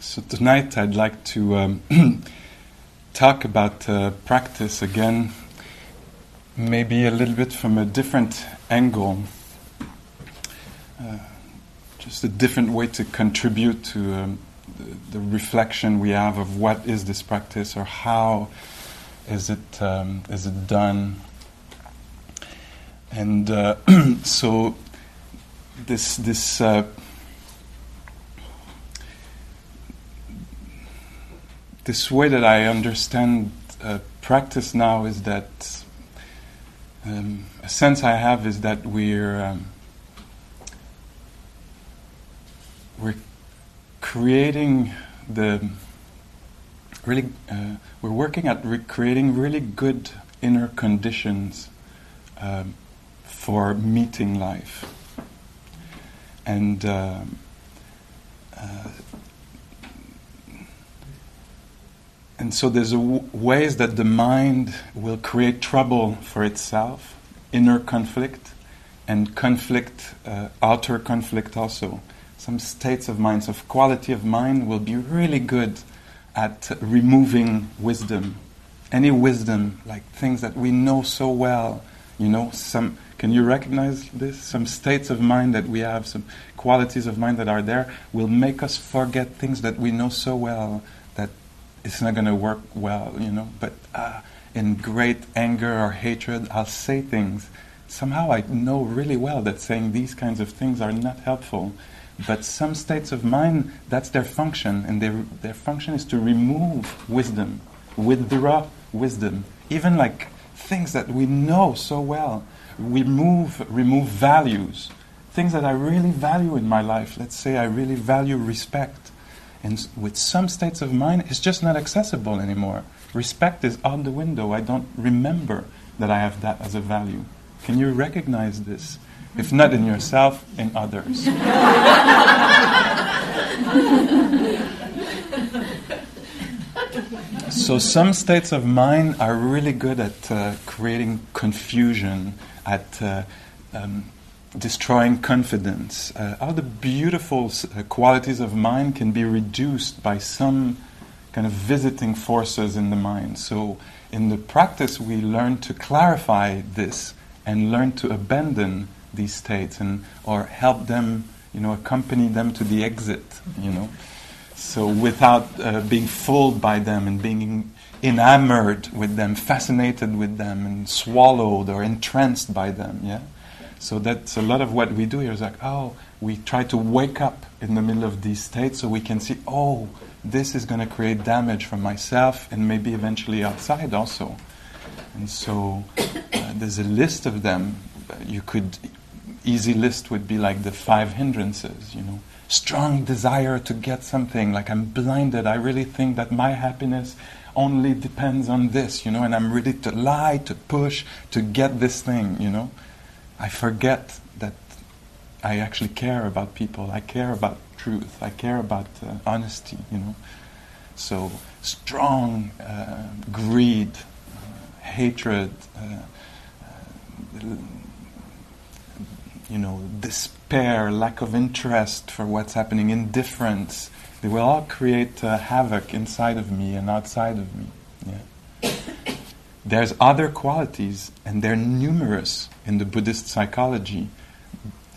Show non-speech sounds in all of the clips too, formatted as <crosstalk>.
So tonight I'd like to um, <clears throat> talk about uh, practice again, maybe a little bit from a different angle, uh, just a different way to contribute to um, the, the, reflection we have of what is this practice or how is it um, is it done. And uh, <clears throat> so this this this way that I understand uh, practice now is that um, a sense I have is that we're um, we're creating the really uh, we're working at re- creating really good inner conditions um, for meeting life. And um, uh, And so there's ways that the mind will create trouble for itself, inner conflict, and conflict, uh, outer conflict also. Some states of mind, of quality of mind, will be really good at removing wisdom. Any wisdom, like things that we know so well, you know, some. Can you recognize this? Some states of mind that we have, some qualities of mind that are there, will make us forget things that we know so well it's not going to work well, you know. But uh, in great anger or hatred, I'll say things. Somehow I know really well that saying these kinds of things are not helpful. But some states of mind, that's their function, and their, their function is to remove wisdom, withdraw wisdom. Even like things that we know so well, remove, remove values, things that I really value in my life. Let's say I really value respect and with some states of mind, it's just not accessible anymore. Respect is out the window. I don't remember that I have that as a value. Can you recognize this? If not in yourself, in others. <laughs> so, some states of mind are really good at uh, creating confusion, at uh, um, destroying confidence. Uh, the beautiful uh, qualities of mind can be reduced by some kind of visiting forces in the mind. So, in the practice, we learn to clarify this and learn to abandon these states and or help them, you know, accompany them to the exit. You know, so without uh, being fooled by them and being enamored with them, fascinated with them, and swallowed or entranced by them. Yeah. So that's a lot of what we do here is like, oh, we try to wake up in the middle of these states so we can see, oh, this is going to create damage for myself and maybe eventually outside also. And so uh, there's a list of them. You could, easy list would be like the five hindrances, you know. Strong desire to get something, like I'm blinded, I really think that my happiness only depends on this, you know, and I'm ready to lie, to push, to get this thing, you know. I forget that I actually care about people. I care about truth. I care about uh, honesty, you know. So strong uh, greed, uh, hatred, uh, uh, you know, despair, lack of interest for what's happening, indifference. They will all create uh, havoc inside of me and outside of me. Yeah. There's other qualities, and they're numerous in the Buddhist psychology.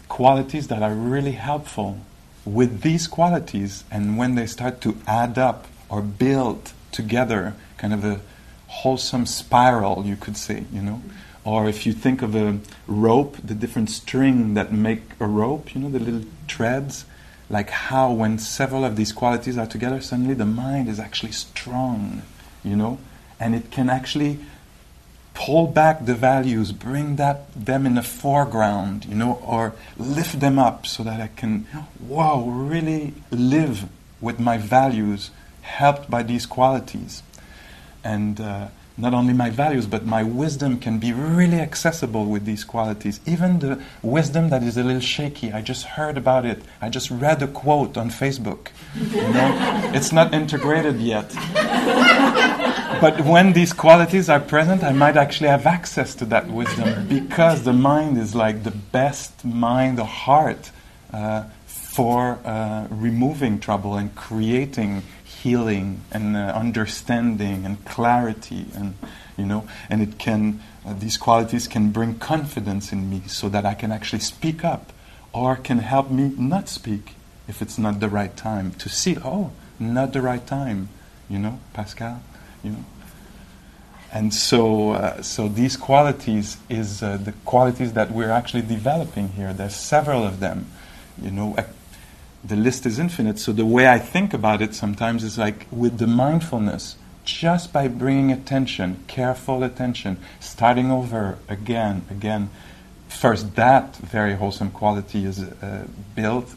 Qualities that are really helpful. With these qualities, and when they start to add up or build together, kind of a wholesome spiral, you could say, you know. Or if you think of a rope, the different string that make a rope, you know, the little threads, like how when several of these qualities are together, suddenly the mind is actually strong, you know, and it can actually pull back the values, bring that them in the foreground, you know, or lift them up so that I can, wow, really live with my values, helped by these qualities. And uh, not only my values, but my wisdom can be really accessible with these qualities. Even the wisdom that is a little shaky. I just heard about it. I just read a quote on Facebook. You know, it's not integrated yet <laughs> but when these qualities are present, I might actually have access to that wisdom because the mind is like the best mind, or heart, uh, for uh, removing trouble and creating healing and uh, understanding and clarity and you know and it can uh, these qualities can bring confidence in me so that I can actually speak up or can help me not speak if it's not the right time to see oh not the right time you know Pascal you know and so uh, so these qualities is uh, the qualities that we're actually developing here there's several of them you know the list is infinite so the way I think about it sometimes is like with the mindfulness just by bringing attention, careful attention, starting over again, again, first that very wholesome quality is uh, built.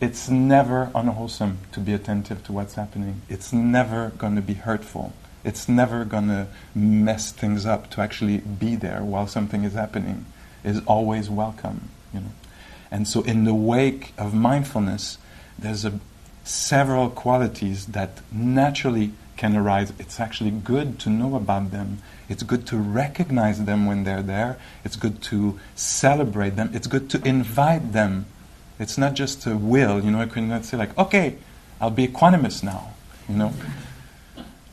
It's never unwholesome to be attentive to what's happening. It's never going to be hurtful. It's never going to mess things up to actually be there while something is happening. Is always welcome, you know. And so, in the wake of mindfulness, there's a, several qualities that naturally can arise, it's actually good to know about them. It's good to recognize them when they're there. It's good to celebrate them. It's good to invite them. It's not just a will, you know, I could not say like, okay, I'll be equanimous now, you know.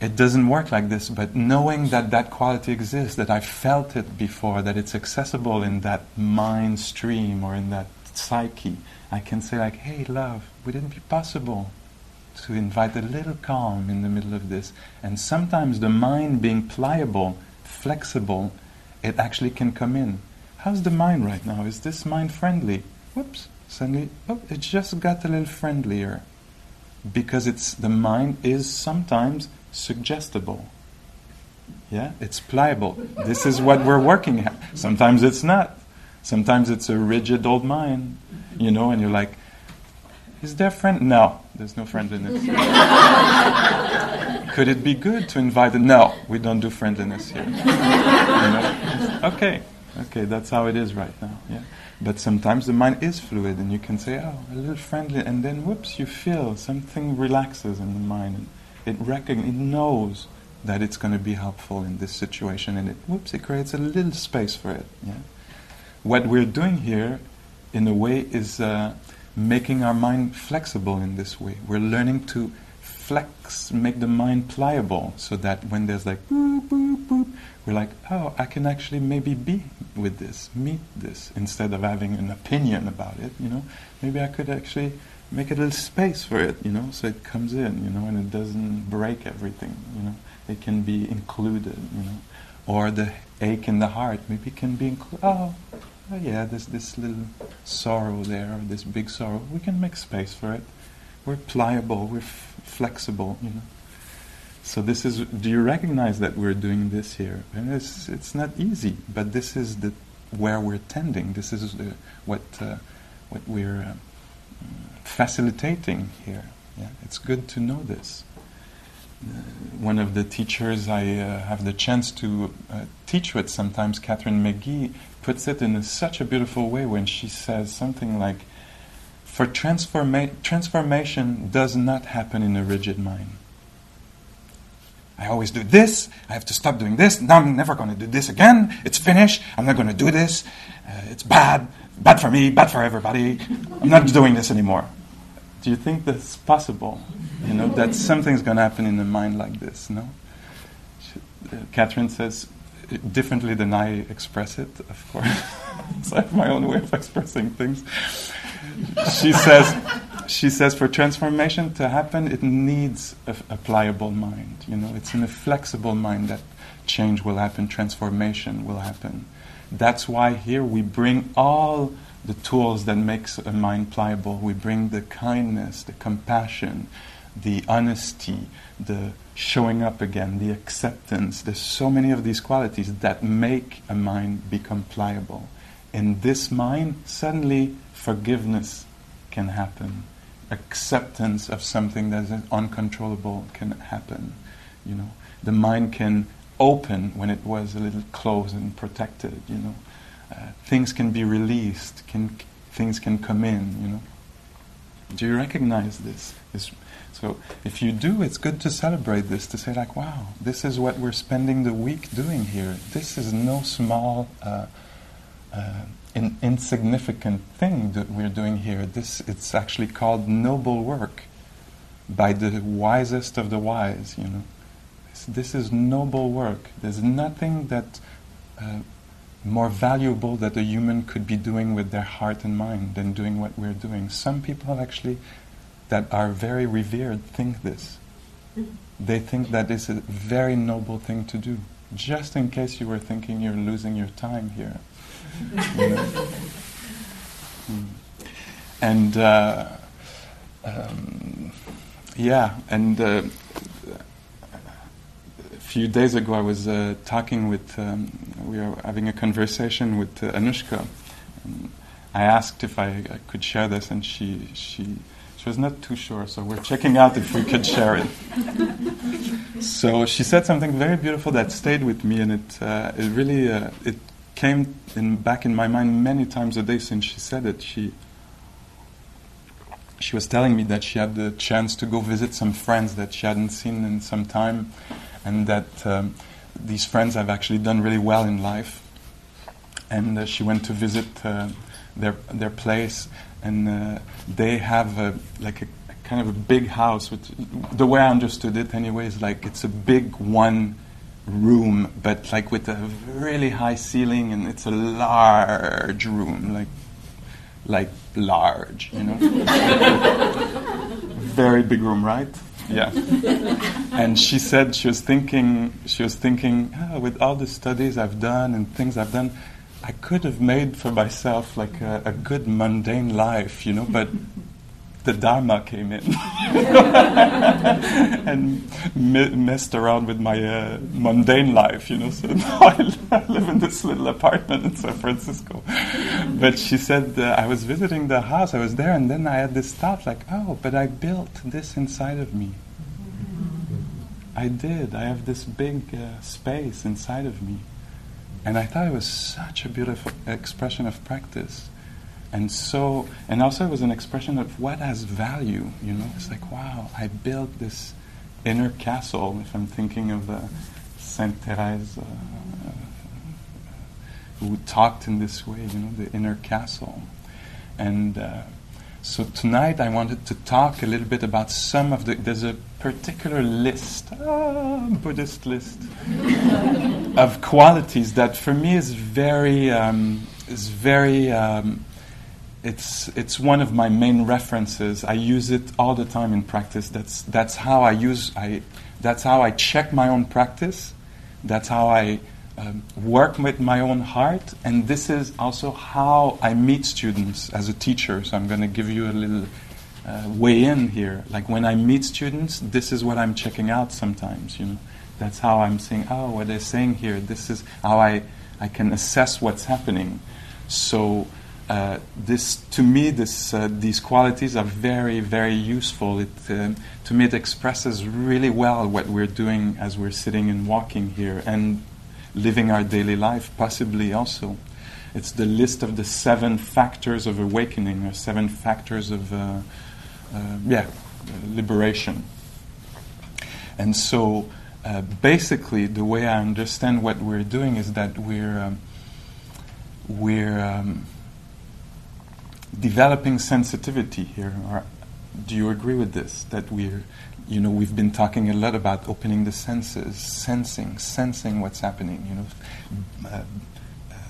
It doesn't work like this, but knowing that that quality exists, that I felt it before, that it's accessible in that mind stream or in that psyche, I can say like, hey, love, would it be possible to invite a little calm in the middle of this. And sometimes the mind being pliable, flexible, it actually can come in. How's the mind right now? Is this mind friendly? Whoops, suddenly, oh, it just got a little friendlier. Because it's the mind is sometimes suggestible. Yeah, it's pliable. This is what we're working at. Sometimes it's not. Sometimes it's a rigid old mind, you know, and you're like, is there friend? No, there's no friendliness. <laughs> Could it be good to invite? No, we don't do friendliness here. You know? Okay, okay, that's how it is right now. Yeah, but sometimes the mind is fluid, and you can say, "Oh, a little friendly," and then whoops, you feel something relaxes in the mind, it recognize, it knows that it's going to be helpful in this situation, and it whoops, it creates a little space for it. Yeah, what we're doing here, in a way, is. Uh, making our mind flexible in this way. We're learning to flex, make the mind pliable, so that when there's like boop, boop, boop, we're like, oh, I can actually maybe be with this, meet this, instead of having an opinion about it, you know. Maybe I could actually make a little space for it, you know, so it comes in, you know, and it doesn't break everything, you know. It can be included, you know. Or the ache in the heart, maybe can be included. Oh, oh yeah, there's this little sorrow there, this big sorrow. We can make space for it. We're pliable, we're f- flexible, you know. So this is. Do you recognize that we're doing this here? And it's it's not easy, but this is the where we're tending. This is the, what uh, what we're uh, facilitating here. Yeah, it's good to know this. Uh, one of the teachers I uh, have the chance to uh, teach with sometimes, Catherine McGee, puts it in a, such a beautiful way when she says something like, For transforma- transformation does not happen in a rigid mind. I always do this, I have to stop doing this, now I'm never going to do this again, it's finished, I'm not going to do this, uh, it's bad, bad for me, bad for everybody, I'm not doing this anymore. Do you think that's possible? You know, that something's going to happen in the mind like this, no? She, uh, Catherine says, differently than I express it, of course. so I have my own way of expressing things. She says, she says, for transformation to happen, it needs a, a pliable mind. You know, it's in a flexible mind that change will happen, transformation will happen. That's why here we bring all the tools that makes a mind pliable. We bring the kindness, the compassion, the honesty, the showing up again, the acceptance. There's so many of these qualities that make a mind become pliable. In this mind, suddenly forgiveness can happen. Acceptance of something that is uncontrollable can happen. You know, the mind can open when it was a little closed and protected. You know, uh, things can be released. Can things can come in. You know. Do you recognize this? This so if you do, it's good to celebrate this, to say like, wow, this is what we're spending the week doing here. This is no small uh, uh, an insignificant thing that we're doing here. This it's actually called noble work by the wisest of the wise. You know, this, this is noble work. There's nothing that uh, more valuable that a human could be doing with their heart and mind than doing what we're doing. Some people actually that are very revered think this. They think that is a very noble thing to do. Just in case you were thinking you're losing your time here. <laughs> You know? mm. And uh, um, yeah, and uh, a few days ago I was uh, talking with, um, we were having a conversation with uh, Anushka. And I asked if I, I, could share this, and she, she, she was not too sure, so we're checking out if we could share it. <laughs> so she said something very beautiful that stayed with me, and it, uh, it really uh, it came in, back in my mind many times a day since she said it. She, she was telling me that she had the chance to go visit some friends that she hadn't seen in some time, and that um, these friends have actually done really well in life. And uh, she went to visit uh, their their place, and uh, they have a, like a, a, kind of a big house. Which, the way I understood it, anyway, is like it's a big one room, but like with a really high ceiling, and it's a large room, like like large, you know. <laughs> Very big room, right? Yeah. <laughs> and she said she was thinking she was thinking oh, with all the studies I've done and things I've done, I could have made for myself like a, a good mundane life, you know, but the Dharma came in <laughs> and messed around with my uh, mundane life, you know. So <laughs> now I, live in this little apartment in San Francisco. But she said uh, I was visiting the house, I was there, and then I had this thought like, oh, but I built this inside of me. I did. I have this big uh, space inside of me. And I thought it was such a beautiful expression of practice and so and also it was an expression of what has value you know? It's like wow i built this inner castle if i'm thinking of uh, saint therese uh, who talked in this way you know the inner castle. And uh, so tonight i wanted to talk a little bit about some of the there's a particular list ah, buddhist list of qualities that for me is very um, is very um, it's it's one of my main references. I use it all the time in practice. That's that's how I use I that's how I check my own practice. That's how I um, work with my own heart, and this is also how I meet students as a teacher. So I'm going to give you a little uh, way in here. Like when I meet students, this is what I'm checking out. Sometimes, you know, that's how I'm saying, oh, what they're saying here. This is how I I can assess what's happening. So uh, this to me this uh, these qualities are very very useful. It uh, to me it expresses really well what we're doing as we're sitting and walking here and living our daily life possibly also. It's the list of the seven factors of awakening or seven factors of uh, uh, yeah liberation. And so basically the way I understand what we're doing is that we're um, we're um, developing sensitivity here. Or do you agree with this? That we're, you know, we've been talking a lot about opening the senses, sensing, sensing what's happening. You know, uh,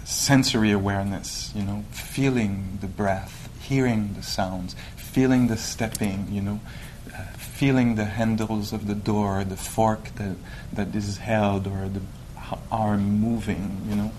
sensory awareness. You know, feeling the breath, hearing the sounds, feeling the stepping. You know. Uh, feeling the handles of the door, the fork that, that is held, or the arm moving, you know,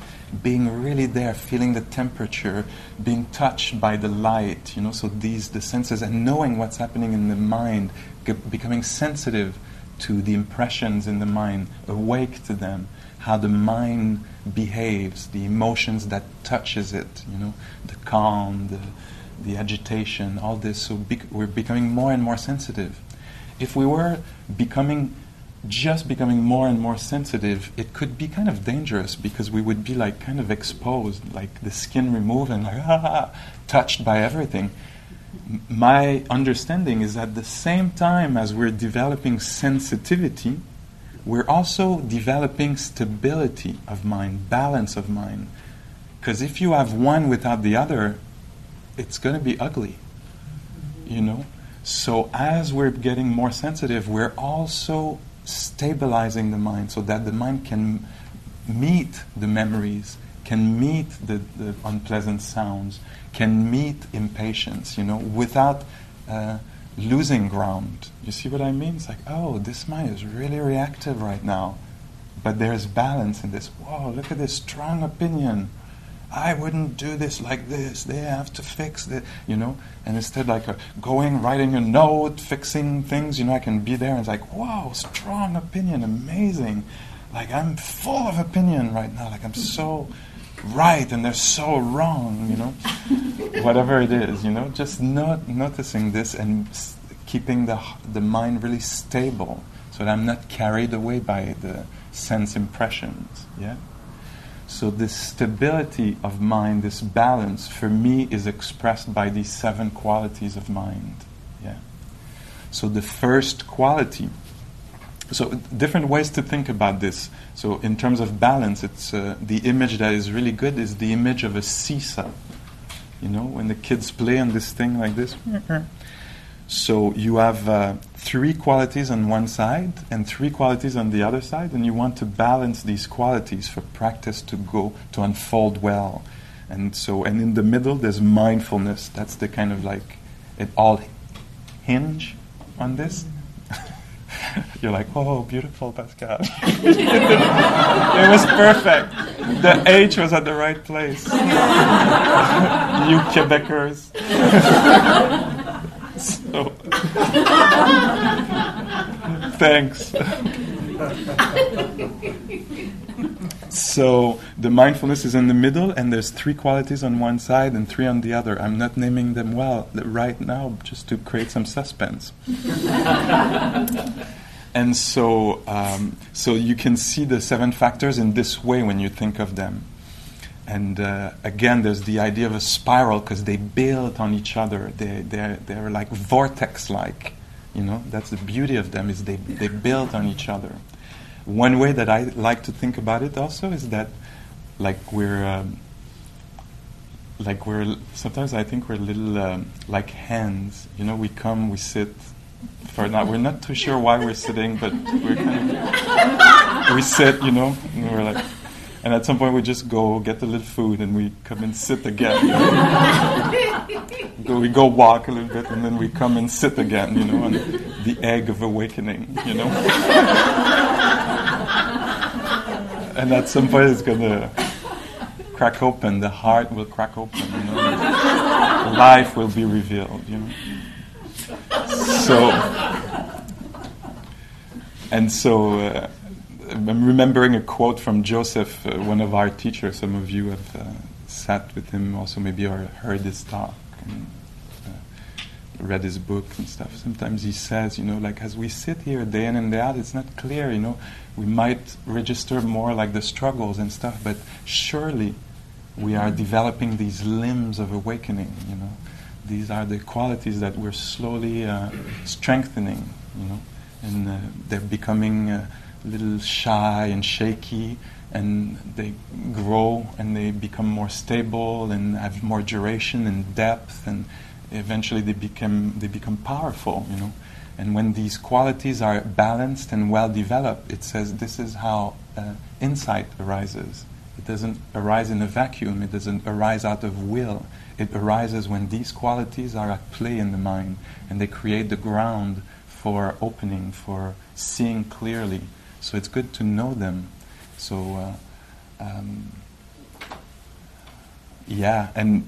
being really there, feeling the temperature, being touched by the light, you know, so these, the senses, and knowing what's happening in the mind, g- becoming sensitive to the impressions in the mind, awake to them, how the mind behaves, the emotions that touches it, you know, the calm, the, the agitation, all this. So we're becoming more and more sensitive. If we were becoming just becoming more and more sensitive, it could be kind of dangerous because we would be like kind of exposed, like the skin removed and like ah, <laughs> touched by everything. my understanding is at the same time as we're developing sensitivity, we're also developing stability of mind, balance of mind, Because if you have one without the other, it's going to be ugly. You know? So as we're getting more sensitive, we're also stabilizing the mind so that the mind can meet the memories, can meet the, the unpleasant sounds, can meet impatience, you know, without uh, losing ground. You see what I mean? It's like, oh, this mind is really reactive right now. But there's balance in this. Whoa, look at this strong opinion. I wouldn't do this like this. They have to fix it, you know. And instead, like uh, going, writing a note, fixing things, you know, I can be there and it's like, wow, strong opinion, amazing. Like I'm full of opinion right now. Like I'm so right and they're so wrong, you know. <laughs> Whatever it is, you know, just not noticing this and s- keeping the the mind really stable, so that I'm not carried away by the sense impressions. Yeah. So this stability of mind, this balance, for me is expressed by these seven qualities of mind. Yeah. So the first quality. So different ways to think about this. So in terms of balance, it's uh, the image that is really good is the image of a seesaw. You know, when the kids play on this thing like this. So you have uh, three qualities on one side and three qualities on the other side, and you want to balance these qualities for practice to go to unfold well. And so, and in the middle, there's mindfulness. That's the kind of like it all hinge on this. <laughs> You're like, oh, beautiful, Pascal. <laughs> it was perfect. The H was at the right place. <laughs> you Quebecers. So, <laughs> thanks. so the mindfulness is in the middle, and there's three qualities on one side and three on the other. I'm not naming them well right now, just to create some suspense. <laughs> and so, um, so you can see the seven factors in this way when you think of them. And uh, again, there's the idea of a spiral because they build on each other. They, they're, they're like vortex-like. You know, that's the beauty of them is they, they build on each other. One way that I like to think about it also is that, like we're, um, like we're sometimes I think we're little um, like hands. You know, we come, we sit. For now, we're not too sure why we're sitting, but we're kind of we sit. You know, and we're like and at some point, we just go get a little food and we come and sit again. go, <laughs> we go walk a little bit and then we come and sit again, you know, on the egg of awakening, you know. <laughs> and at some point, it's going to crack open, the heart will crack open, you know. Life will be revealed, you know. So, and so. Uh, I'm remembering a quote from Joseph, uh, one of our teachers. Some of you have uh, sat with him, also maybe or heard his talk and uh, read his book and stuff. Sometimes he says, you know, like as we sit here day in and day out, it's not clear, you know. We might register more like the struggles and stuff, but surely we are developing these limbs of awakening, you know. These are the qualities that we're slowly uh, strengthening, you know, and uh, they're becoming little shy and shaky, and they grow and they become more stable and have more duration and depth, and eventually they become they become powerful. You know, and when these qualities are balanced and well developed, it says this is how uh, insight arises. It doesn't arise in a vacuum. It doesn't arise out of will. It arises when these qualities are at play in the mind, and they create the ground for opening, for seeing clearly. So it's good to know them. So, uh, um, yeah, and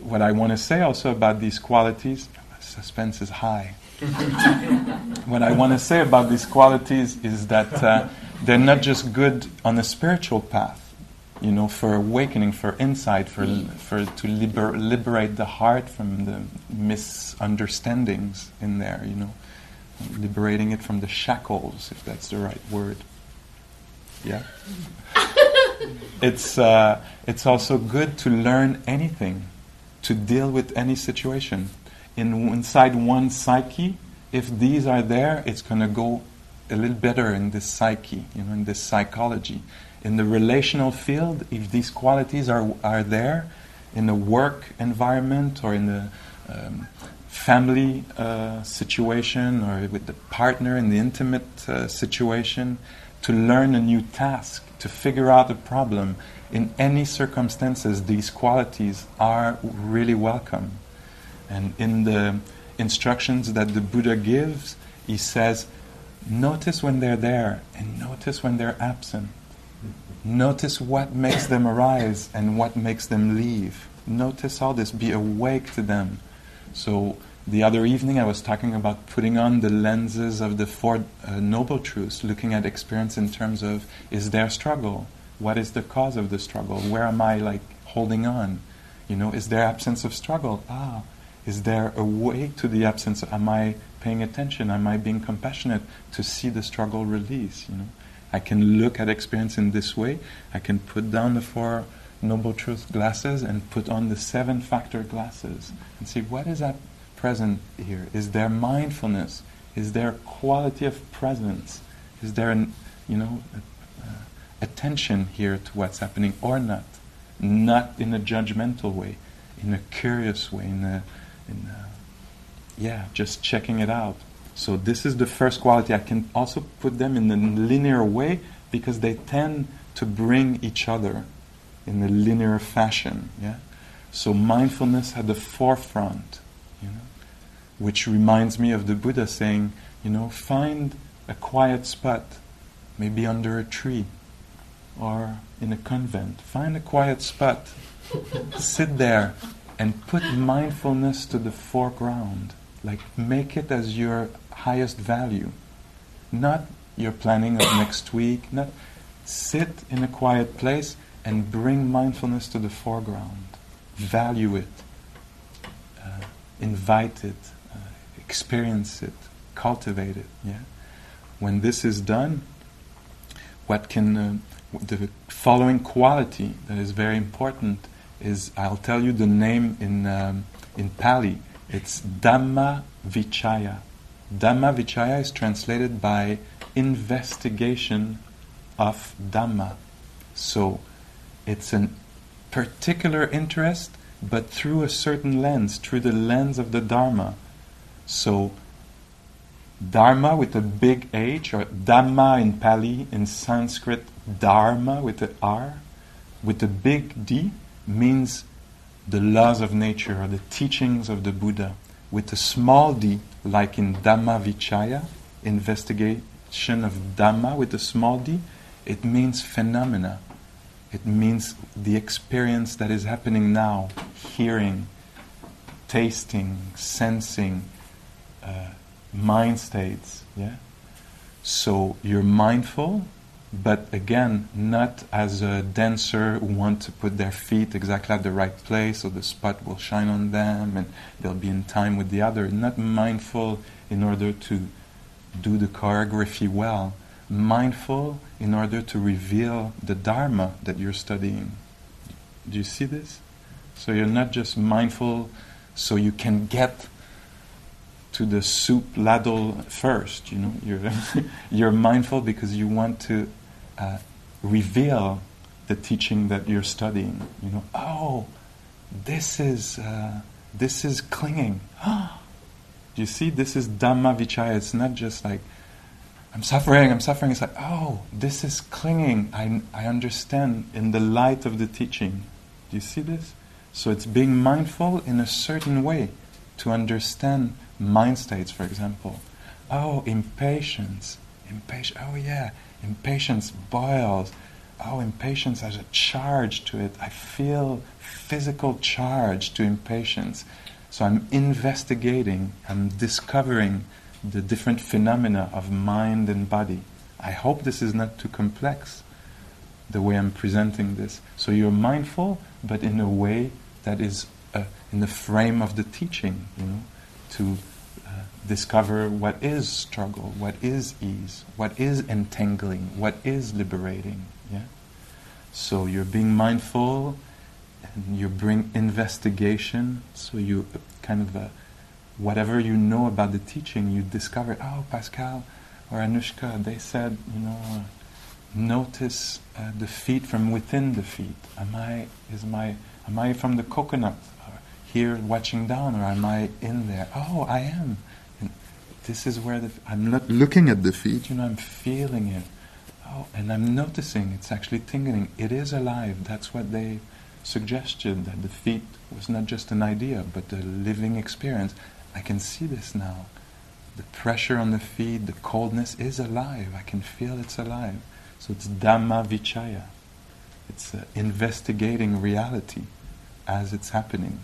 what I want to say also about these qualities, suspense is high. <laughs> what I want to say about these qualities is that uh, they're not just good on the spiritual path, you know, for awakening, for insight, for, for to liber- liberate the heart from the misunderstandings in there, you know liberating it from the shackles, if that's the right word. Yeah. <laughs> it's uh, it's also good to learn anything, to deal with any situation. In inside one psyche, if these are there, it's going to go a little better in this psyche, you know, in this psychology. In the relational field, if these qualities are, are there, in the work environment or in the um, family uh, situation or with the partner in the intimate uh, situation, to learn a new task, to figure out a problem, in any circumstances, these qualities are really welcome. And in the instructions that the Buddha gives, he says, notice when they're there and notice when they're absent. Notice what makes them arise and what makes them leave. Notice all this, be awake to them. So, the other evening I was talking about putting on the lenses of the Four uh, Noble Truths, looking at experience in terms of is there struggle? What is the cause of the struggle? Where am I like holding on? You know, is there absence of struggle? Ah, is there a way to the absence? Am I paying attention? Am I being compassionate to see the struggle release? You know, I can look at experience in this way. I can put down the four noble truth glasses and put on the seven factor glasses and see what is that present here. Is there mindfulness? Is there quality of presence? Is there, an, you know, attention here to what's happening or not? Not in a judgmental way, in a curious way, in a and uh, yeah, just checking it out. So this is the first quality. I can also put them in a linear way because they tend to bring each other in a linear fashion. Yeah. So mindfulness at the forefront, which reminds me of the Buddha saying, you know, find a quiet spot, maybe under a tree or in a convent. Find a quiet spot, <laughs> sit there, and put mindfulness to the foreground. Like make it as your highest value. Not your planning of <coughs> next week. Not sit in a quiet place and bring mindfulness to the foreground. Value it. Uh, invite it. Experience it. Cultivate it. Yeah. When this is done, what can uh, the following quality that is very important is I'll tell you the name in um, in Pali. It's Dhamma Vichaya. Dhamma Vichaya is translated by investigation of Dhamma. So it's a particular interest, but through a certain lens, through the lens of the Dharma. So Dharma with a big H, or Dhamma in Pali, in Sanskrit, Dharma with the R, with a big D, means the laws of nature or the teachings of the Buddha. With a small d, like in Dhamma Vichaya, investigation of Dhamma with a small d, it means phenomena. It means the experience that is happening now, hearing, tasting, sensing, uh, mind states. Yeah. So you're mindful but again, not as a dancer who want to put their feet exactly at the right place so the spot will shine on them and they'll be in time with the other. Not mindful in order to do the choreography well, mindful in order to reveal the Dharma that you're studying. Do you see this? So you're not just mindful so you can get to the soup ladle first. You know, you're <laughs> you're mindful because you want to uh, reveal the teaching that you're studying. You know, oh, this is uh, this is clinging. <gasps> Do you see, this is Dhamma Vichaya. It's not just like I'm suffering, I'm suffering. It's like, oh, this is clinging. I, I understand in the light of the teaching. Do you see this? So it's being mindful in a certain way to understand mind states, for example. Oh, impatience. Impatience. Oh, yeah. Impatience boils. Oh, impatience has a charge to it. I feel physical charge to impatience. So I'm investigating, I'm discovering the different phenomena of mind and body. I hope this is not too complex, the way I'm presenting this. So you're mindful, but in a way that is uh, in the frame of the teaching, you know, to uh, discover what is struggle, what is ease, what is entangling, what is liberating. Yeah. So you're being mindful, and you bring investigation. So you uh, kind of uh, whatever you know about the teaching, you discover. Oh, Pascal or Anushka, they said, you know, notice uh, the feet from within the feet. Am I is my am I from the coconut here watching down, or am I in there? Oh, I am. And this is where the I'm not looking at the feet. You know, I'm feeling it. Oh, and I'm noticing it's actually tingling. It is alive. That's what they suggested that the feet was not just an idea, but a living experience. I can see this now. The pressure on the feet, the coldness is alive. I can feel it's alive. So it's Dhamma Vichaya. It's uh, investigating reality as it's happening.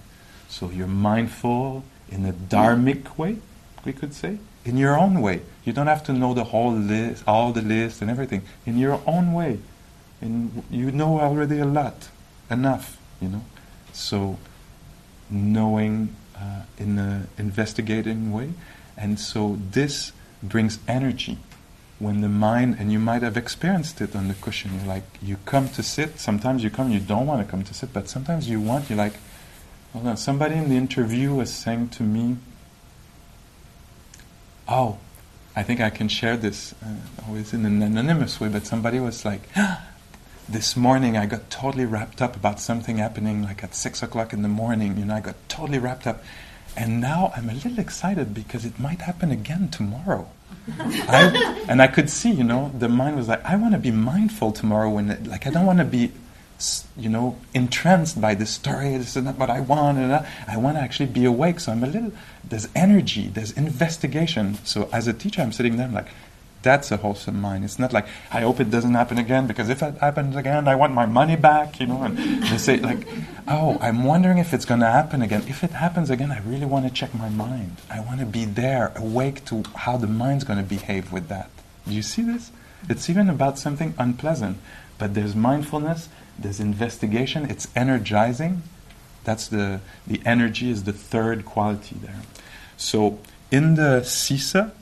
So you're mindful in a dharmic way, we could say, in your own way. You don't have to know the whole list, all the list and everything. In your own way. And you know already a lot, enough, you know. So knowing uh, in an investigating way. And so this brings energy when the mind, and you might have experienced it on the cushion, you're like, you come to sit, sometimes you come, you don't want to come to sit, but sometimes you want, you're like, hold on, somebody in the interview was saying to me, oh, I think I can share this, uh, always in an anonymous way, but somebody was like, ah, <gasps> this morning I got totally wrapped up about something happening like at six o'clock in the morning, you know, I got totally wrapped up. And now I'm a little excited because it might happen again tomorrow. <laughs> I, and I could see, you know, the mind was like, I want to be mindful tomorrow when, it, like, I don't want to be, you know, entranced by this story. This is not what I want. And I want to actually be awake. So I'm a little, there's energy, there's investigation. So as a teacher, I'm sitting there, I'm like, that's a wholesome mind. It's not like I hope it doesn't happen again because if it happens again, I want my money back. You know, and they say like, "Oh, I'm wondering if it's going to happen again. If it happens again, I really want to check my mind. I want to be there, awake to how the mind's going to behave with that." Do you see this? It's even about something unpleasant, but there's mindfulness, there's investigation. It's energizing. That's the the energy is the third quality there. So in the sisa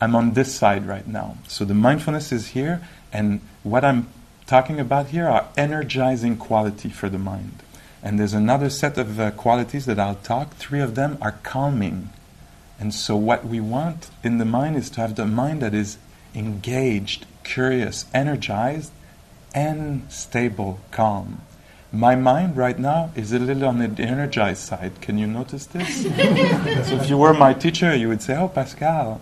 I'm on this side right now. So the mindfulness is here, and what I'm talking about here are energizing quality for the mind. And there's another set of uh, qualities that I'll talk. Three of them are calming. And so, what we want in the mind is to have the mind that is engaged, curious, energized, and stable, calm. My mind right now is a little on the energized side. Can you notice this? <laughs> so, if you were my teacher, you would say, Oh, Pascal,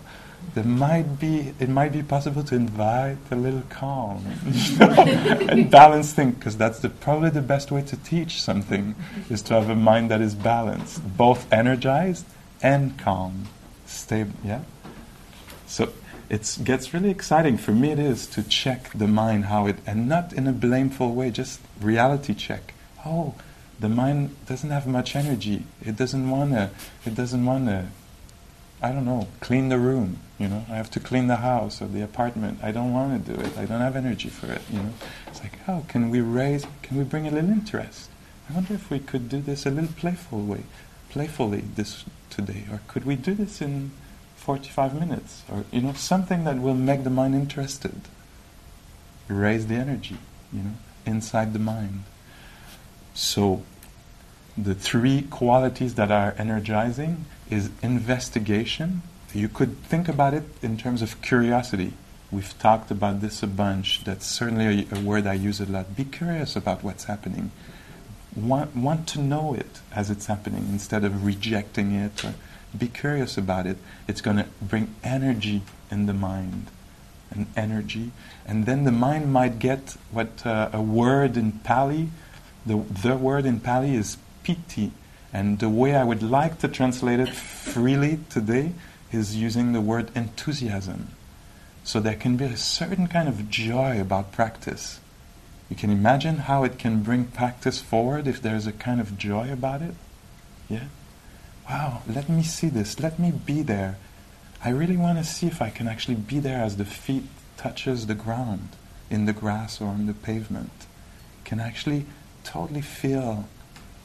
there might be it might be possible to invite a little calm <laughs> and balance things because that's the, probably the best way to teach something is to have a mind that is balanced both energized and calm stable yeah so it gets really exciting for me it is to check the mind how it and not in a blameful way just reality check oh the mind doesn't have much energy it doesn't want to it doesn't want to I don't know, clean the room. You know, I have to clean the house or the apartment. I don't want to do it. I don't have energy for it. You know, it's like, oh, can we raise? Can we bring a little interest? I wonder if we could do this a little playful way, playfully this today, or could we do this in 45 minutes, or you know, something that will make the mind interested. Raise the energy, you know, inside the mind. So, the three qualities that are energizing is investigation. You could think about it in terms of curiosity. We've talked about this a bunch. That's certainly a, a word I use a lot. Be curious about what's happening. Want, want to know it as it's happening instead of rejecting it. Or be curious about it. It's going to bring energy in the mind. An energy. And then the mind might get what uh, a word in Pali, the, the word in Pali is piti and the way I would like to translate it freely today is using the word enthusiasm. So there can be a certain kind of joy about practice. You can imagine how it can bring practice forward if there's a kind of joy about it. Yeah? Wow, let me see this. Let me be there. I really want to see if I can actually be there as the feet touches the ground in the grass or on the pavement. Can actually totally feel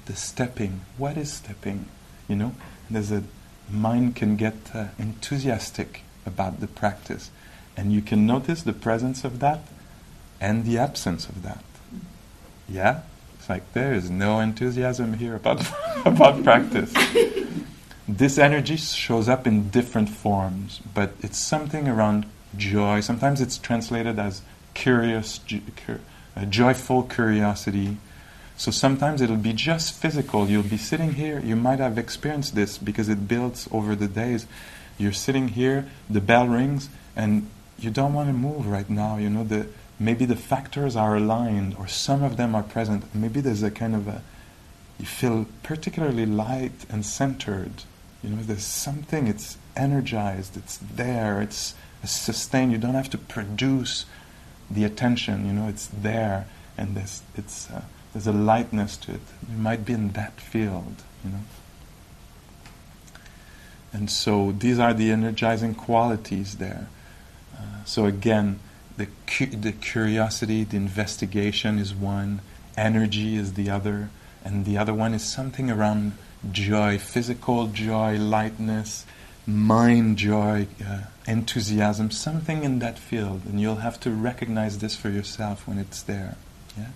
the stepping. What is stepping? You know, there's a mind can get uh, enthusiastic about the practice, and you can notice the presence of that and the absence of that. Yeah, it's like there is no enthusiasm here about <laughs> about practice. <laughs> this energy shows up in different forms, but it's something around joy. Sometimes it's translated as curious, a uh, joyful curiosity. So sometimes it'll be just physical. You'll be sitting here, you might have experienced this because it builds over the days. You're sitting here, the bell rings, and you don't want to move right now. You know, the, maybe the factors are aligned or some of them are present. Maybe there's a kind of a, you feel particularly light and centered. You know, there's something, it's energized, it's there, it's, sustained. You don't have to produce the attention, you know, it's there and there's, it's, uh, there's a lightness to it. You might be in that field, you know. And so these are the energizing qualities there. Uh, so again, the, cu- the curiosity, the investigation is one, energy is the other, and the other one is something around joy, physical joy, lightness, mind joy, uh, enthusiasm, something in that field, and you'll have to recognize this for yourself when it's there. Yeah.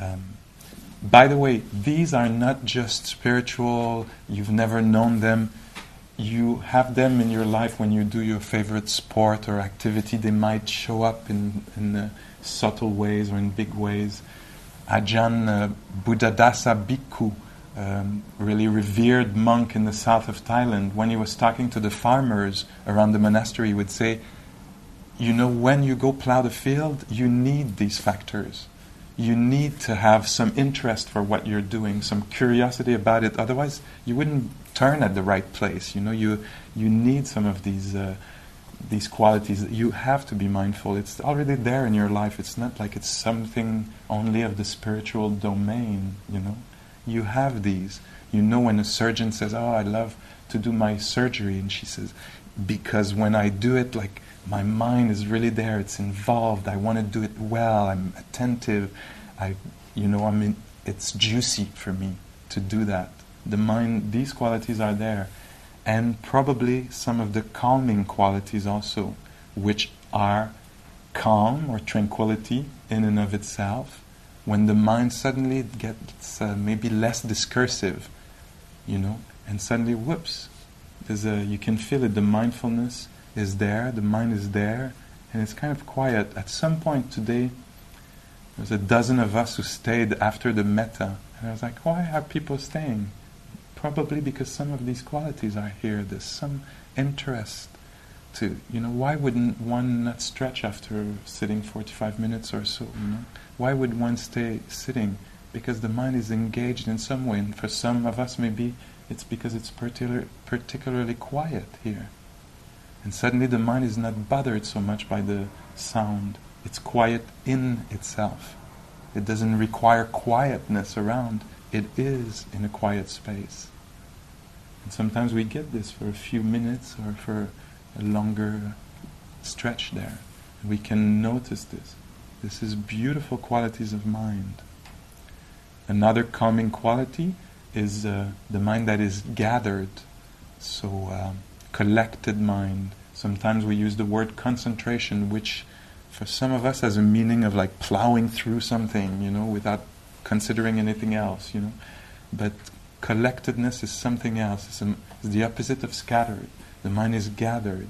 Um, by the way, these are not just spiritual. You've never known them. You have them in your life when you do your favorite sport or activity. They might show up in in uh, subtle ways or in big ways. Ajahn uh, Buddhadasa Bhikkhu um, really revered monk in the south of Thailand, when he was talking to the farmers around the monastery, he would say, You know, when you go plow the field, you need these factors. You need to have some interest for what you're doing, some curiosity about it. Otherwise, you wouldn't turn at the right place. You know, you, you need some of these, uh, these qualities. You have to be mindful. It's already there in your life. It's not like it's something only of the spiritual domain, you know you have these. You know when a surgeon says, "Oh, I love to do my surgery," and she says, "Because when I do it, like my mind is really there. It's involved. I want to do it well. I'm attentive. I, you know, I mean, it's juicy for me to do that. The mind, these qualities are there, and probably some of the calming qualities also, which are calm or tranquility in and of itself, when the mind suddenly gets uh, maybe less discursive, you know, and suddenly, whoops, there's a, you can feel it, the mindfulness is there, the mind is there, and it's kind of quiet. At some point today, there's a dozen of us who stayed after the metta, and I was like, why are people staying? Probably because some of these qualities are here. There's some interest to, you know, why wouldn't one not stretch after sitting 45 minutes or so, you know? Why would one stay sitting? Because the mind is engaged in some way, and for some of us, maybe it's because it's particular, particularly quiet here. And suddenly the mind is not bothered so much by the sound, it's quiet in itself. It doesn't require quietness around, it is in a quiet space. And sometimes we get this for a few minutes or for a longer stretch there. We can notice this. This is beautiful qualities of mind. Another calming quality is uh, the mind that is gathered, so um, collected mind. Sometimes we use the word concentration, which for some of us has a meaning of like plowing through something, you know, without considering anything else, you know. But collectedness is something else. It's, a, it's the opposite of scattered. The mind is gathered.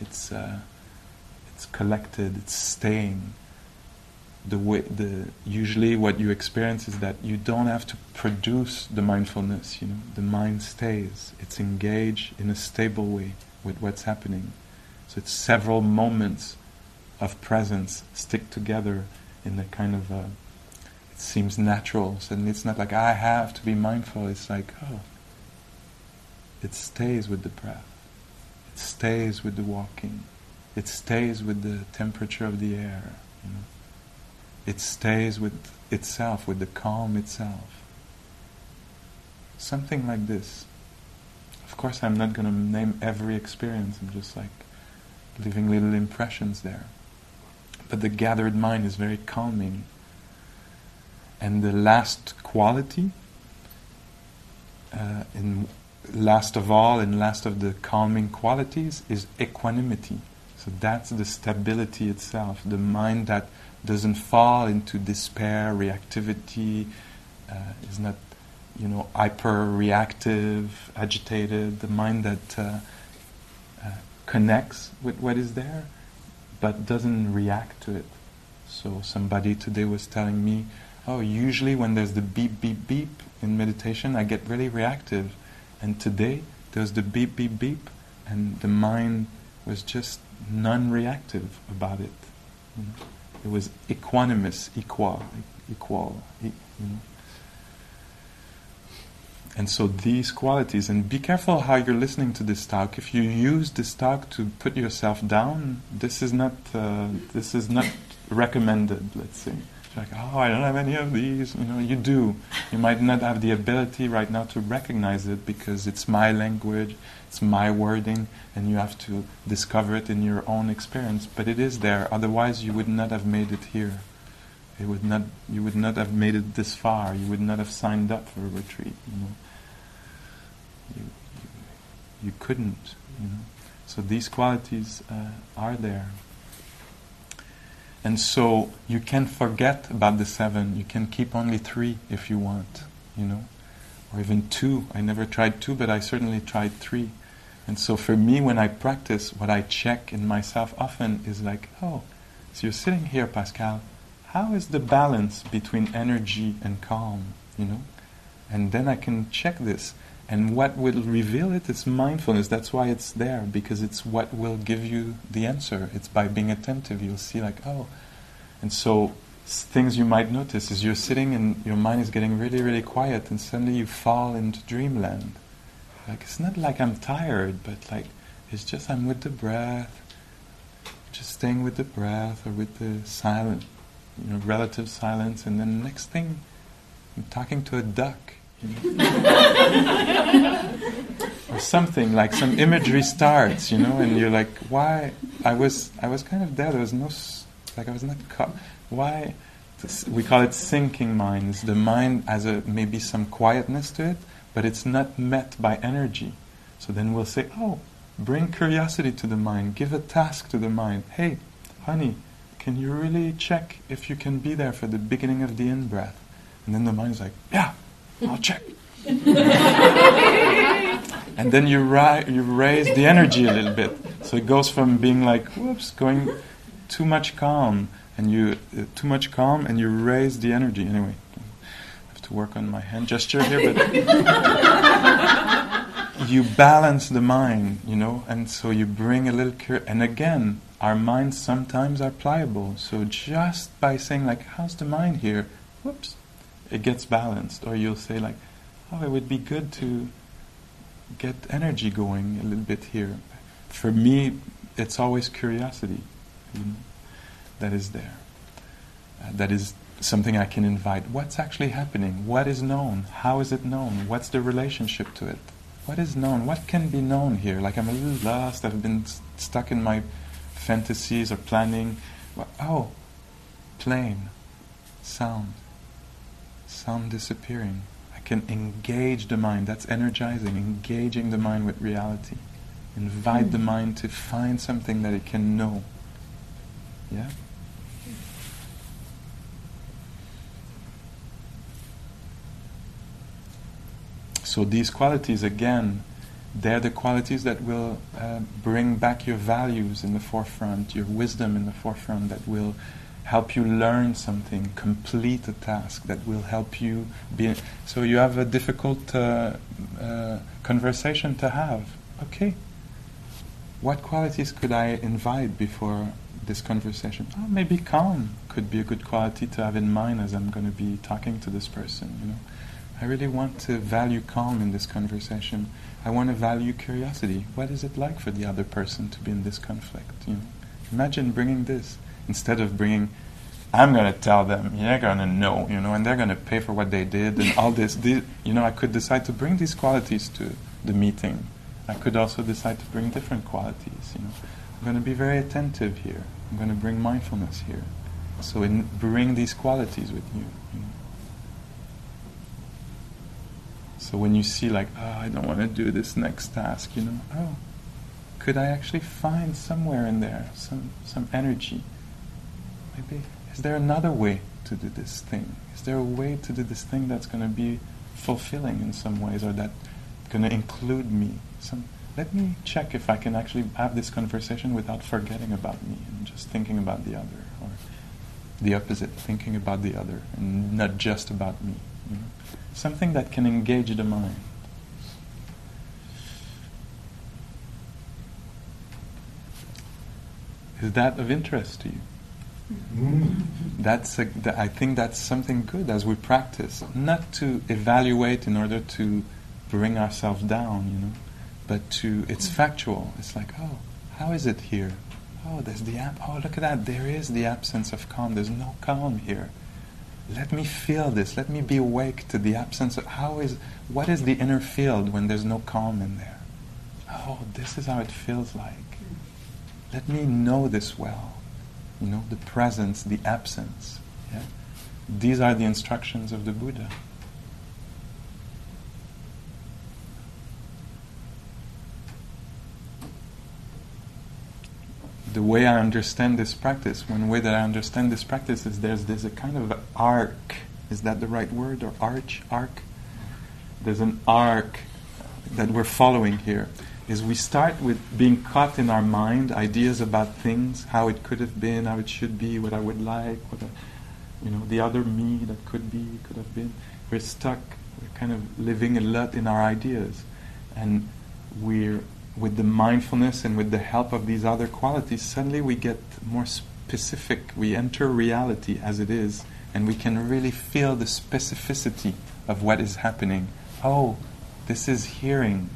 It's uh, it's collected. It's staying. The way the usually what you experience is that you don't have to produce the mindfulness. You know, the mind stays. It's engaged in a stable way with what's happening. So it's several moments of presence stick together in a kind of a, it seems natural. Suddenly it's not like I have to be mindful. It's like oh, it stays with the breath It stays with the walking. It stays with the temperature of the air. You know? It stays with itself, with the calm itself. Something like this. Of course, I'm not going to name every experience. I'm just like leaving little impressions there. But the gathered mind is very calming. And the last quality uh, in last of all and last of the calming qualities is equanimity. So that's the stability itself, the mind that doesn't fall into despair, reactivity, uh, is not, you know, hyper-reactive, agitated. The mind that uh, uh, connects with what is there, but doesn't react to it. So somebody today was telling me, oh, usually when there's the beep, beep, beep in meditation, I get really reactive. And today, there's the beep, beep, beep, and the mind was just non-reactive about it. You know? It was equanimous, equal, equal. You know? And so these qualities, and be careful how you're listening to this talk. If you use this talk to put yourself down, this is not uh, this is not recommended. Let's say, like, oh, I don't have any of these. You know, you do. You might not have the ability right now to recognize it because it's my language, it's my wording, and you have to discover it in your own experience. But it is there. Otherwise, you would not have made it here. It would not. You would not have made it this far. You would not have signed up for a retreat. You know you, you, you couldn't. You know? So these qualities uh, are there. And so you can forget about the seven. You can keep only three if you want, you know, or even two. I never tried two, but I certainly tried three. And so for me, when I practice, what I check in myself often is like, oh, so you're sitting here, Pascal. How is the balance between energy and calm? You know, and then I can check this. And what will reveal it is mindfulness. That's why it's there, because it's what will give you the answer. It's by being attentive. You'll see, like, oh. And so, things you might notice is you're sitting and your mind is getting really, really quiet, and suddenly you fall into dreamland. Like, it's not like I'm tired, but like, it's just I'm with the breath, just staying with the breath or with the silent, you know, relative silence, and then the next thing, I'm talking to a duck You know? <laughs> or something like some imagery starts, you know, and you're like, why? I was I was kind of there. There was no like I was not caught. Why? We call it sinking minds. The mind has a maybe some quietness to it, but it's not met by energy. So then we'll say, oh, bring curiosity to the mind. Give a task to the mind. Hey, honey, can you really check if you can be there for the beginning of the in breath? And then the mind's like, yeah, I'll check. and then you, ri- you raise the energy a little bit. So it goes from being like, whoops, going too much calm, and you uh, too much calm, and you raise the energy. Anyway, to work on my hand gesture here, but <laughs> you balance the mind, you know, and so you bring a little and again, our minds sometimes are pliable. So just by saying like, "How's the mind here?" Whoops, it gets balanced. Or you'll say like, oh, it would be good to get energy going a little bit here. For me, it's always curiosity you know, that is there. Uh, that is something I can invite. What's actually happening? What is known? How is it known? What's the relationship to it? What is known? What can be known here? Like I'm a little lost. I've been st- stuck in my fantasies or planning. Well, oh, plane, sound sound disappearing. I can engage the mind. That's energizing, engaging the mind with reality. Invite mm. the mind to find something that it can know. Yeah? So these qualities, again, they're the qualities that will uh, bring back your values in the forefront, your wisdom in the forefront, that will help you learn something, complete a task that will help you be. So you have a difficult uh, uh, conversation to have. Okay, what qualities could I invite before this conversation? Oh, maybe calm could be a good quality to have in mind as I'm going to be talking to this person. You know, I really want to value calm in this conversation. I want to value curiosity. What is it like for the other person to be in this conflict? You know, imagine bringing this instead of bringing I'm going to tell them, you're going to know, you know, and they're going to pay for what they did and all this. These, you know, I could decide to bring these qualities to the meeting. I could also decide to bring different qualities, you know. I'm going to be very attentive here. I'm going to bring mindfulness here. So in, bring these qualities with you, you know. So when you see like, oh, I don't want to do this next task, you know, oh, could I actually find somewhere in there some, some energy? Maybe is there another way to do this thing? Is there a way to do this thing that's going to be fulfilling in some ways or that going to include me? Some let me check if I can actually have this conversation without forgetting about me and just thinking about the other, or the opposite, thinking about the other and not just about me. You know? Something that can engage the mind. Is that of interest to you? Mm-hmm. That's a, th- I think that's something good as we practice, not to evaluate in order to bring ourselves down, you know, but to it's mm. factual. It's like, oh, how is it here? Oh, there's the app. oh look at that. There is the absence of calm. There's no calm here. Let me feel this. Let me be awake to the absence of how is what is the inner field when there's no calm in there? Oh, this is how it feels like. Let me know this well. You know, the presence, the absence. Yeah? These are the instructions of the Buddha. The way I understand this practice, one way that I understand this practice is there's there's a kind of arc. Is that the right word or arch? Arc? There's an arc that we're following here is we start with being caught in our mind, ideas about things, how it could have been, how it should be, what I would like, what I, you know, the other me that could be, could have been. We're stuck. We're kind of living a lot in our ideas, and we're with the mindfulness and with the help of these other qualities. Suddenly, we get more specific. We enter reality as it is, and we can really feel the specificity of what is happening. Oh, this is hearing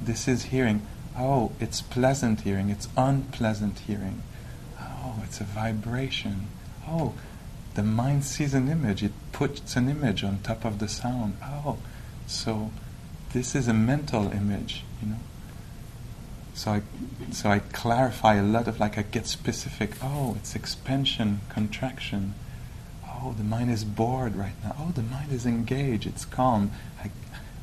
this is hearing. Oh, it's pleasant hearing, it's unpleasant hearing. Oh, it's a vibration. Oh, the mind sees an image, it puts an image on top of the sound. Oh, so this is a mental image, you know. So I, so I clarify a lot of like I get specific. Oh, it's expansion, contraction. Oh, the mind is bored right now. Oh, the mind is engaged. It's calm. I,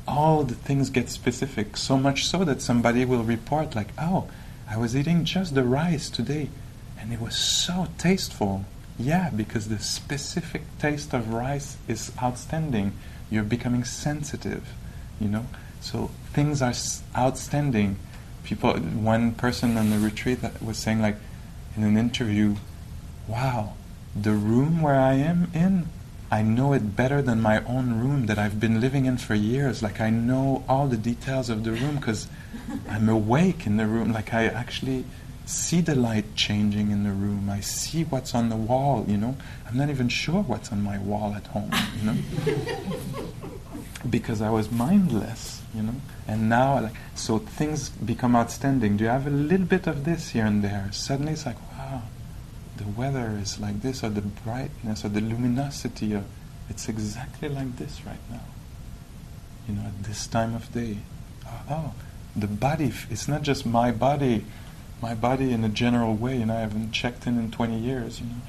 all the things get specific, so much so that somebody will report, like, oh, I was eating just the rice today, and it was so tasteful. Yeah, because the specific taste of rice is outstanding. You're becoming sensitive, you know? So things are outstanding. People, one person on the retreat was saying, like, in an interview, wow, the room where I am in I know it better than my own room that I've been living in for years. Like I know all the details of the room because I'm awake in the room. Like I actually see the light changing in the room. I see what's on the wall, you know. I'm not even sure what's on my wall at home, you know. <laughs> because I was mindless, you know. And now like so things become outstanding. Do you have a little bit of this here and there? Suddenly it's like, wow, the weather is like this, or the brightness, or the luminosity, or it's exactly like this right now. You know, at this time of day. Oh, oh the body, it's not just my body, my body in a general way, and I haven't checked in in 20 years, you know.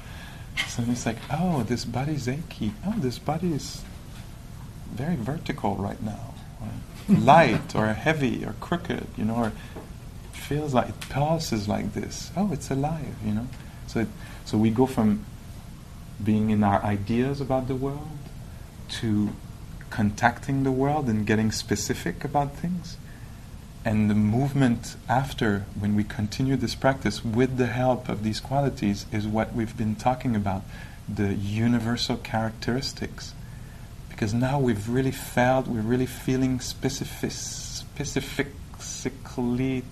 So it's like, oh, this body's achy. Oh, this body is very vertical right now. Light, or heavy, or crooked, you know, or feels like it pulses like this. Oh, it's alive, you know. So, it, so we go from being in our ideas about the world to contacting the world and getting specific about things. And the movement after, when we continue this practice with the help of these qualities, is what we've been talking about the universal characteristics. Because now we've really felt, we're really feeling specific, specifically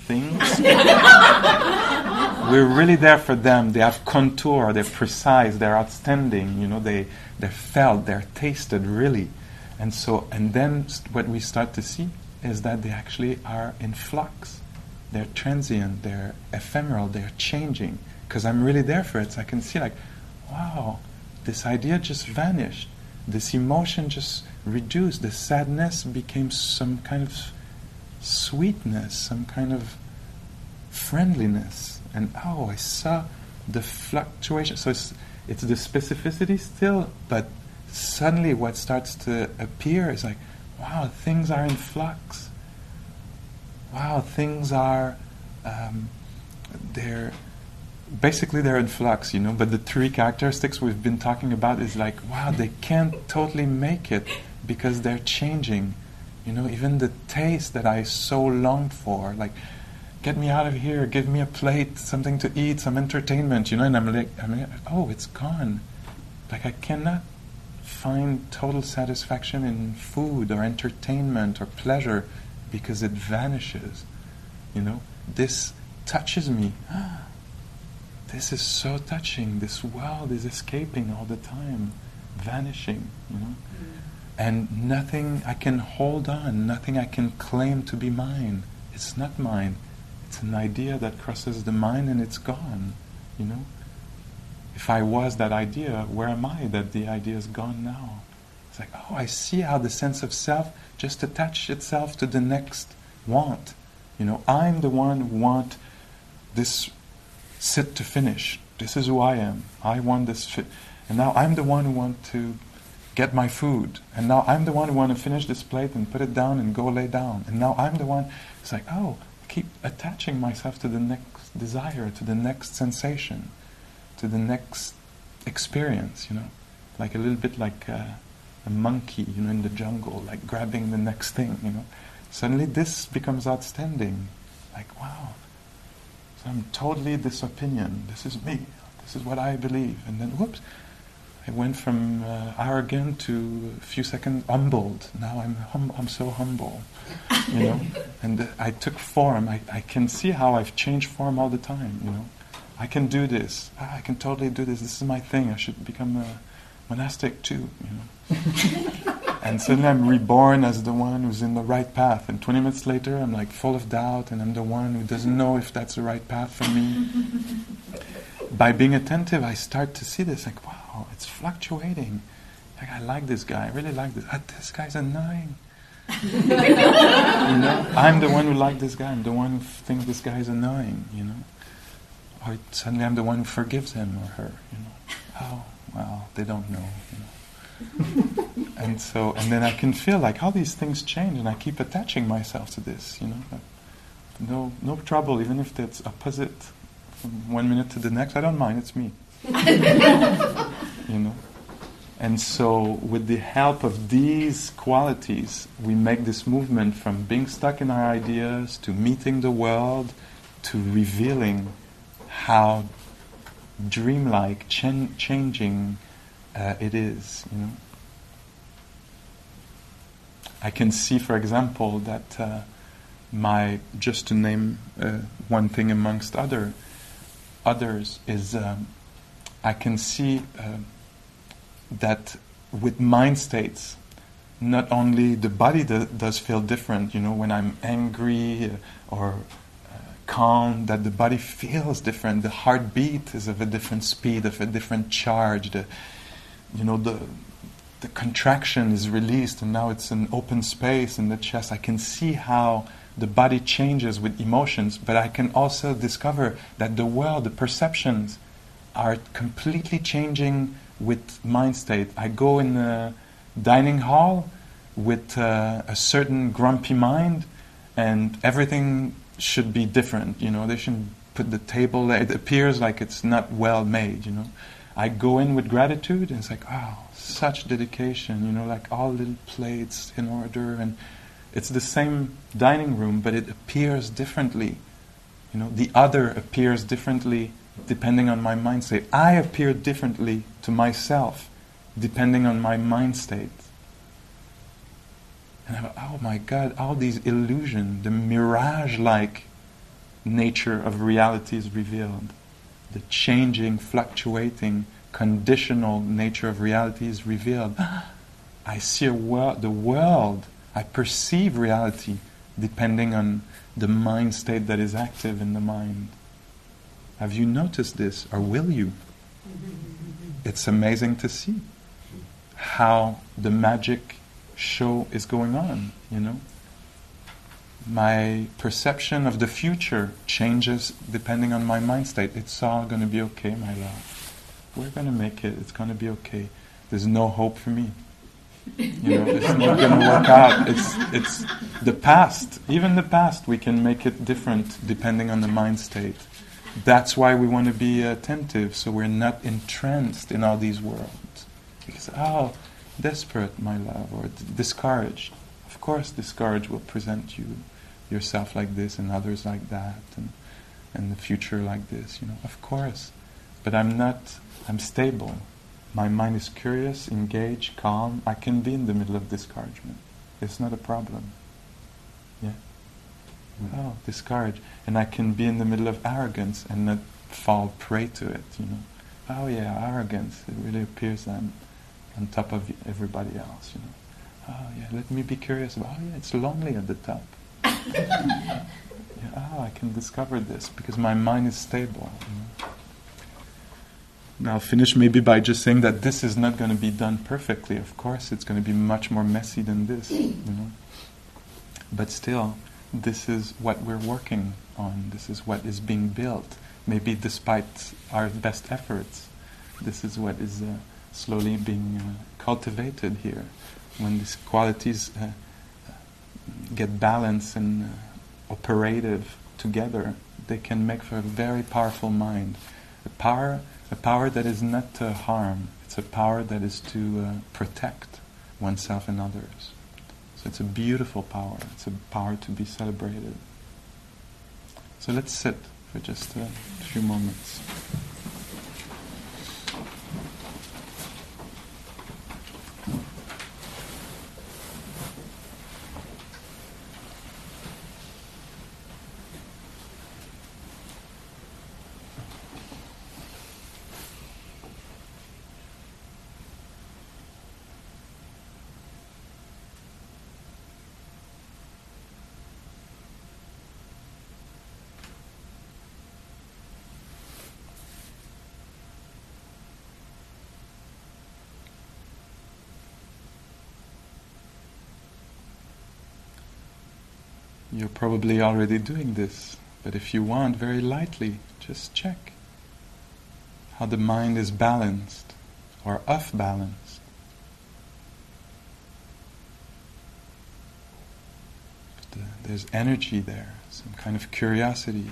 things. <laughs> We're really there for them. They have contour, they're precise, they're outstanding, you know, they, they're felt, they're tasted really. And so, and then what we start to see is that they actually are in flux. They're transient, they're ephemeral, they're changing. Because I'm really there for it. So I can see, like, wow, this idea just vanished. This emotion just reduced. The sadness became some kind of sweetness, some kind of friendliness. And oh, I saw the fluctuation. So it's, it's the specificity still, but suddenly what starts to appear is like, wow, things are in flux. Wow, things are, um, they're, basically they're in flux, you know, but the three characteristics we've been talking about is like, wow, they can't totally make it because they're changing You know, even the taste that I so longed for, like, get me out of here, give me a plate, something to eat, some entertainment, you know, and I'm like, I'm like oh, it's gone. Like, I cannot find total satisfaction in food or entertainment or pleasure because it vanishes. You know, this touches me. <gasps> Ah, this is so touching. This world is escaping all the time, vanishing, you know. Mm. And nothing I can hold on, nothing I can claim to be mine. It's not mine. It's an idea that crosses the mind and it's gone, you know. If I was that idea, where am I that the idea is gone now? It's like, oh, I see how the sense of self just attached itself to the next want. You know, I'm the one who want this sit to finish. This is who I am. I want this fit. And now I'm the one who want to get my food. And now I'm the one who want to finish this plate and put it down and go lay down. And now I'm the one. It's like, oh, I keep attaching myself to the next desire, to the next sensation, to the next experience, you know. Like a little bit like a, a monkey, you know, in the jungle, like grabbing the next thing, you know. Suddenly this becomes outstanding. Like, wow, I'm totally this opinion. This is me. This is what I believe. And then, whoops, I went from uh, arrogant to a few seconds humbled. Now I'm hum- I'm so humble, you know. <laughs> and uh, I took form. I, I can see how I've changed form all the time. You know, I can do this. Ah, I can totally do this. This is my thing. I should become a monastic too. You know. <laughs> and suddenly I'm reborn as the one who's in the right path. And 20 minutes later, I'm like full of doubt, and I'm the one who doesn't know if that's the right path for me. <laughs> By being attentive, I start to see this like, wow, it's fluctuating. Like, I like this guy, I really like this. Ah, this guy's annoying. you know, I'm the one who like this guy. I'm the one who thinks this guy is annoying. You know, or suddenly I'm the one who forgives him or her. You know, oh well, they don't know. You know <laughs> and so, and then I can feel like all these things change, and I keep attaching myself to this. You know, no, no trouble, even if it's opposite from one minute to the next. I don't mind. It's me. <laughs> you know. And so, with the help of these qualities, we make this movement from being stuck in our ideas to meeting the world to revealing how dreamlike, ch- changing uh, it is, you know. I can see, for example, that uh, my just to name uh, one thing amongst other others is um, I can see uh, that with mind states, not only the body do- does feel different. You know, when I'm angry uh, or calm, that the body feels different. The heartbeat is of a different speed, of a different charge. The, you know, the, the contraction is released and now it's an open space in the chest. I can see how the body changes with emotions, but I can also discover that the world, the perceptions, are completely changing with mind state. I go in the dining hall with uh, a certain grumpy mind, and everything should be different. You know, they shouldn't put the table. there. It appears like it's not well made. You know, I go in with gratitude, and it's like, oh, such dedication, you know, like all little plates in order, and it's the same dining room, but it appears differently. You know, the other appears differently depending on my mind state. I appear differently to myself depending on my mind state. And I go, oh my God, all these illusions, the mirage like nature of reality is revealed the changing, fluctuating, conditional nature of reality is revealed. <gasps> I see a wor- the world, I perceive reality depending on the mind state that is active in the mind. Have you noticed this, or will you? <laughs> It's amazing to see how the magic show is going on, you know? my perception of the future changes depending on my mind state. It's all going to be okay, my love. We're going to make it. It's going to be okay. There's no hope for me. You know, it's not going to work out. It's it's the past. Even the past, we can make it different depending on the mind state. That's why we want to be attentive, so we're not entranced in all these worlds. Because oh, desperate, my love, or discouraged Of course, discouraged will present you yourself like this and others like that, and and the future like this. You know, of course, but I'm not. I'm stable. My mind is curious, engaged, calm. I can be in the middle of discouragement. It's not a problem. Yeah. Mm. Oh, discourage, and I can be in the middle of arrogance and not fall prey to it. You know. Oh yeah, arrogance. It really appears I'm on top of everybody else. You know. Oh yeah, let me be curious about. Oh yeah, it's lonely at the top. <laughs> yeah, oh, I can discover this because my mind is stable. You know? Now, I'll finish maybe by just saying that this is not going to be done perfectly. Of course, it's going to be much more messy than this, you know. But still, this is what we're working on. This is what is being built. Maybe despite our best efforts, this is what is uh, slowly being uh, cultivated here. When these qualities uh, get balanced and uh, operative together, they can make for a very powerful mind. A power a power that is not to harm, it's a power that is to uh, protect oneself and others. So it's a beautiful power, it's a power to be celebrated. So let's sit for just a few moments. You're probably already doing this, but if you want, very lightly, just check how the mind is balanced or off balanced. there's energy there, some kind of curiosity,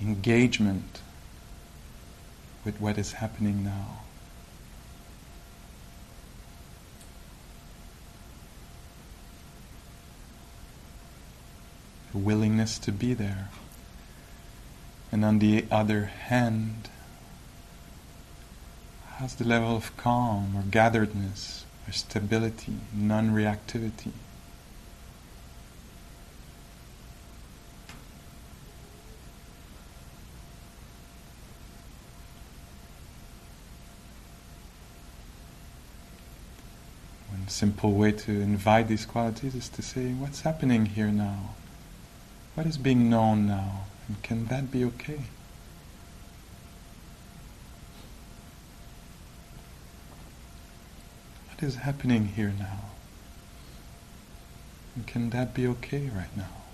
engagement with what is happening now. Willingness to be there. And on the other hand, has the level of calm or gatheredness or stability, non reactivity? One simple way to invite these qualities is to say, What's happening here now? What is being known now? And can that be okay? What is happening here now? And can that be okay right now?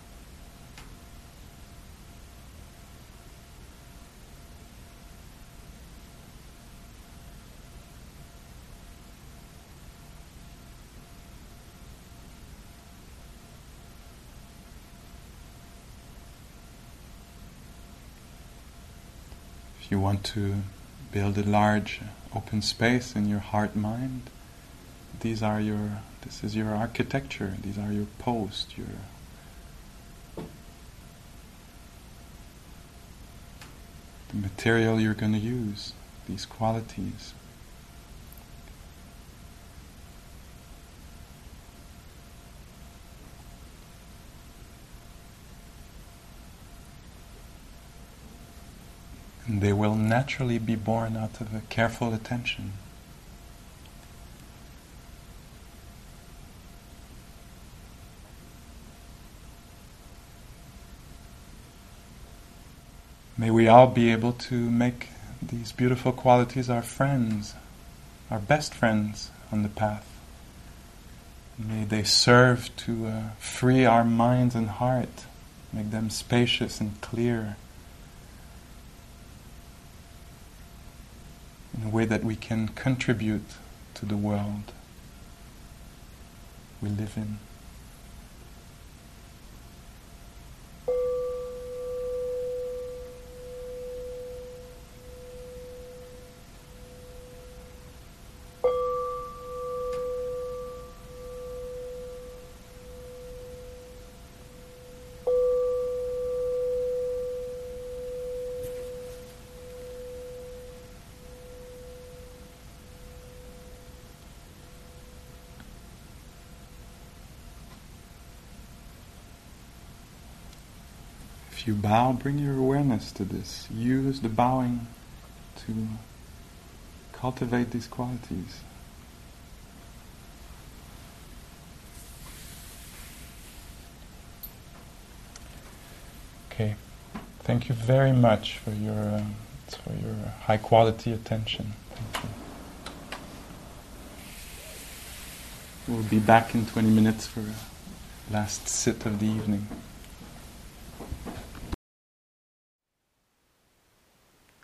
Want to build a large open space in your heart mind, these are your this is your architecture, these are your posts, your the material you're going to use, these qualities. They will naturally be born out of a careful attention. May we all be able to make these beautiful qualities our friends, our best friends on the path. May they serve to uh, free our minds and heart, make them spacious and clear. In a way that we can contribute to the world we live in. If you bow, bring your awareness to this. Use the bowing to cultivate these qualities. Okay, thank you very much for your um, for your high quality attention. Thank you. We'll be back in 20 minutes for last sit of the evening.